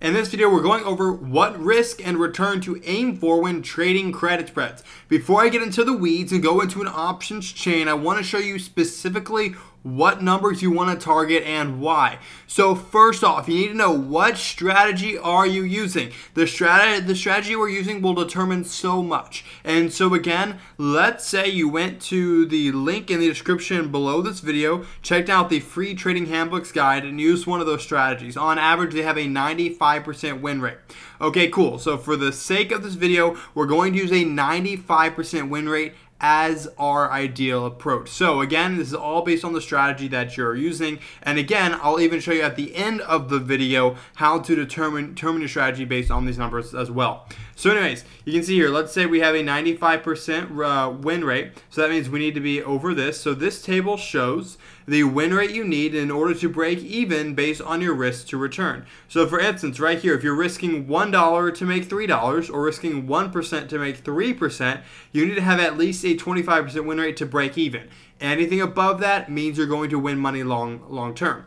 In this video, we're going over what risk and return to aim for when trading credit spreads. Before I get into the weeds and go into an options chain, I want to show you specifically what numbers you want to target and why. So first off, you need to know what strategy are you using. The strategy the strategy we're using will determine so much. And so again, let's say you went to the link in the description below this video, checked out the free trading handbooks guide and used one of those strategies. On average, they have a 95% win rate. Okay, cool. So for the sake of this video, we're going to use a 95% win rate as our ideal approach. So again, this is all based on the strategy that you're using. And again, I'll even show you at the end of the video how to determine, determine your strategy based on these numbers as well. So anyways, you can see here, let's say we have a 95% uh, win rate. So that means we need to be over this. So this table shows the win rate you need in order to break even based on your risk to return. So for instance, right here, if you're risking $1 to make $3 or risking 1% to make 3%, you need to have at least a 25% win rate to break even. Anything above that means you're going to win money long long term.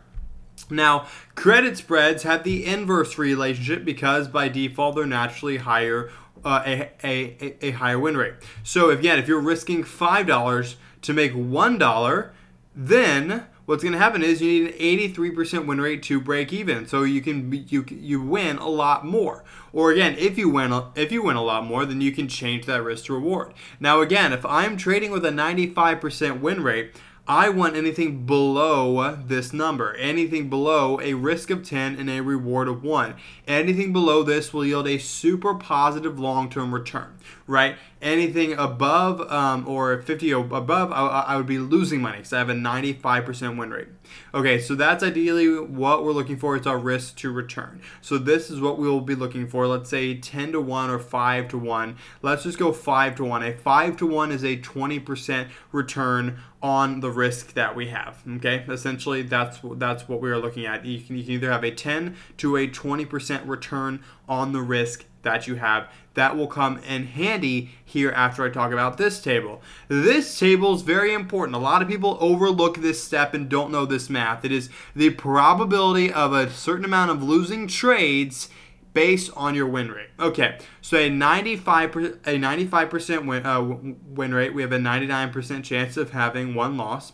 Now, credit spreads have the inverse relationship because by default they're naturally higher, uh, a, a, a higher win rate. So again, if you're risking five dollars to make one dollar, then what's going to happen is you need an 83% win rate to break even. So you can you you win a lot more. Or again, if you win if you win a lot more, then you can change that risk to reward. Now again, if I'm trading with a 95% win rate, I want anything below this number. Anything below a risk of 10 and a reward of 1. Anything below this will yield a super positive long term return, right? Anything above um, or 50 above, I, I would be losing money because I have a 95% win rate. Okay, so that's ideally what we're looking for. It's our risk to return. So this is what we will be looking for. Let's say 10 to 1 or 5 to 1. Let's just go 5 to 1. A 5 to 1 is a 20% return on the risk that we have. Okay, essentially that's that's what we are looking at. You can, you can either have a 10 to a 20% return on the risk that you have. That will come in handy here after I talk about this table. This table is very important. A lot of people overlook this step and don't know this math. It is the probability of a certain amount of losing trades based on your win rate. Okay, so a 95 a 95% win, uh, win rate, we have a 99% chance of having one loss.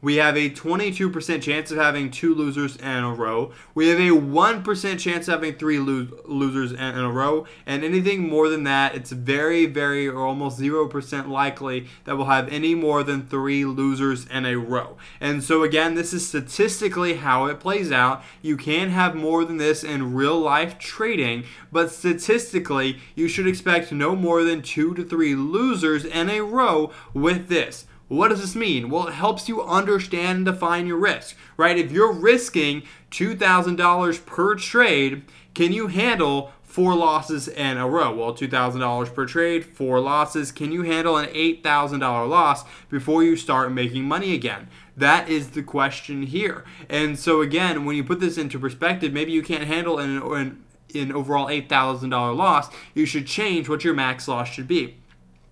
We have a 22% chance of having two losers in a row. We have a 1% chance of having three lo- losers in, a row. And anything more than that, it's very, very, or almost 0% likely that we'll have any more than three losers in a row. And so, again, this is statistically how it plays out. You can have more than this in real life trading, but statistically, you should expect no more than two to three losers in a row with this. What does this mean? Well, it helps you understand and define your risk, right? If you're risking $2,000 per trade, can you handle four losses in a row? Well, $2,000 per trade, four losses. Can you handle an $8,000 loss before you start making money again? That is the question here. And so, again, when you put this into perspective, maybe you can't handle an, an, an overall $8,000 loss. You should change what your max loss should be.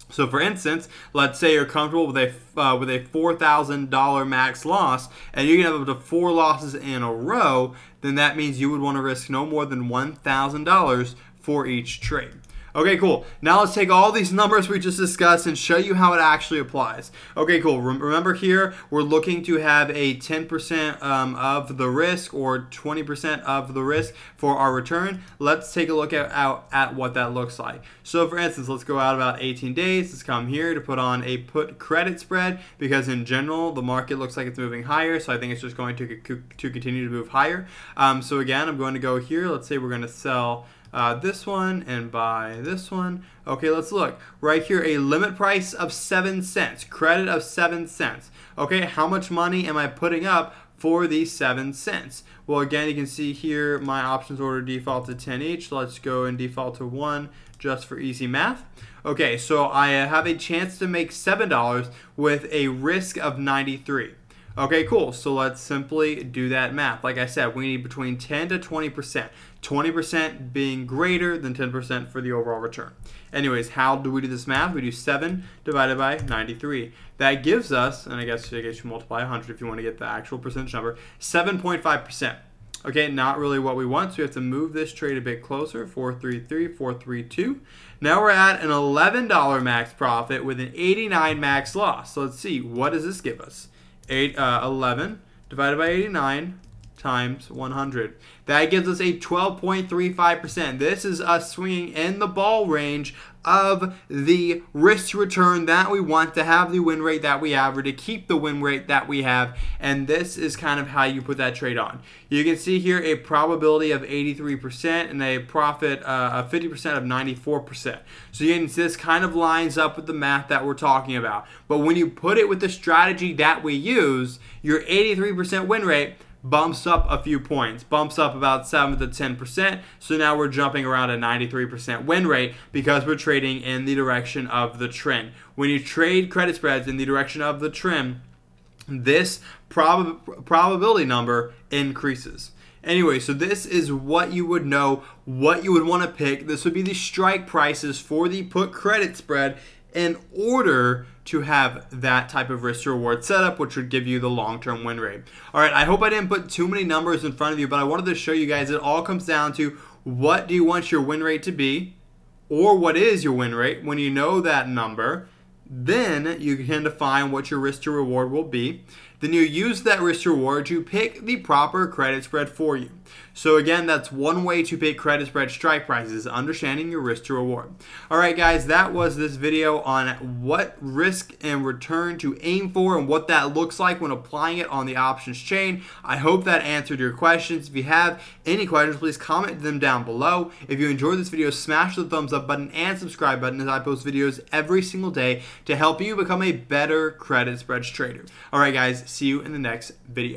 So, for instance, let's say you're comfortable with a uh, with a four thousand dollar max loss, and you can have up to four losses in a row. Then that means you would want to risk no more than one thousand dollars for each trade. Okay, cool. Now let's take all these numbers we just discussed and show you how it actually applies. Okay, cool. Remember here, we're looking to have a 10% um, of the risk or 20% of the risk for our return. Let's take a look at, out, at what that looks like. So for instance, let's go out about 18 days. Let's come here to put on a put credit spread because in general, the market looks like it's moving higher. So I think it's just going to, to continue to move higher. Um, so again, I'm going to go here. Let's say we're going to sell uh, this one and buy this one. Okay, let's look. Right here, a limit price of 7 cents, credit of 7 cents. Okay, how much money am I putting up for these 7 cents? Well, again, you can see here my options order default to 10 each. Let's go and default to 1 just for easy math. Okay, so I have a chance to make $7 with a risk of 93. Okay, cool. So let's simply do that math. Like I said, we need between 10 to 20%. 20% being greater than 10% for the overall return. Anyways, how do we do this math? We do 7 divided by 93. That gives us, and I guess I guess you multiply 100 if you want to get the actual percentage number, 7.5%. Okay, not really what we want, so we have to move this trade a bit closer. 433, 432. Now we're at an $11 max profit with an 89 max loss. So let's see, what does this give us? Eight, uh, 11 divided by 89 times 100. That gives us a 12.35%. This is us swinging in the ball range of the risk return that we want to have the win rate that we have or to keep the win rate that we have. And this is kind of how you put that trade on. You can see here a probability of 83% and a profit uh, of 50% of 94%. So again, this kind of lines up with the math that we're talking about. But when you put it with the strategy that we use, your 83% win rate bumps up a few points, bumps up about 7 to 10%. So now we're jumping around a 93% win rate because we're trading in the direction of the trend. When you trade credit spreads in the direction of the trend, this prob- probability number increases. Anyway, so this is what you would know, what you would want to pick. This would be the strike prices for the put credit spread in order to have that type of risk to reward setup, which would give you the long term win rate. All right, I hope I didn't put too many numbers in front of you, but I wanted to show you guys it all comes down to what do you want your win rate to be, or what is your win rate. When you know that number, then you can define what your risk to reward will be. Then you use that risk reward to pick the proper credit spread for you. So again, that's one way to pick credit spread strike prices, understanding your risk to reward. All right, guys, that was this video on what risk and return to aim for and what that looks like when applying it on the options chain. I hope that answered your questions. If you have any questions, please comment them down below. If you enjoyed this video, smash the thumbs up button and subscribe button as I post videos every single day to help you become a better credit spreads trader. All right, guys, see you in the next video.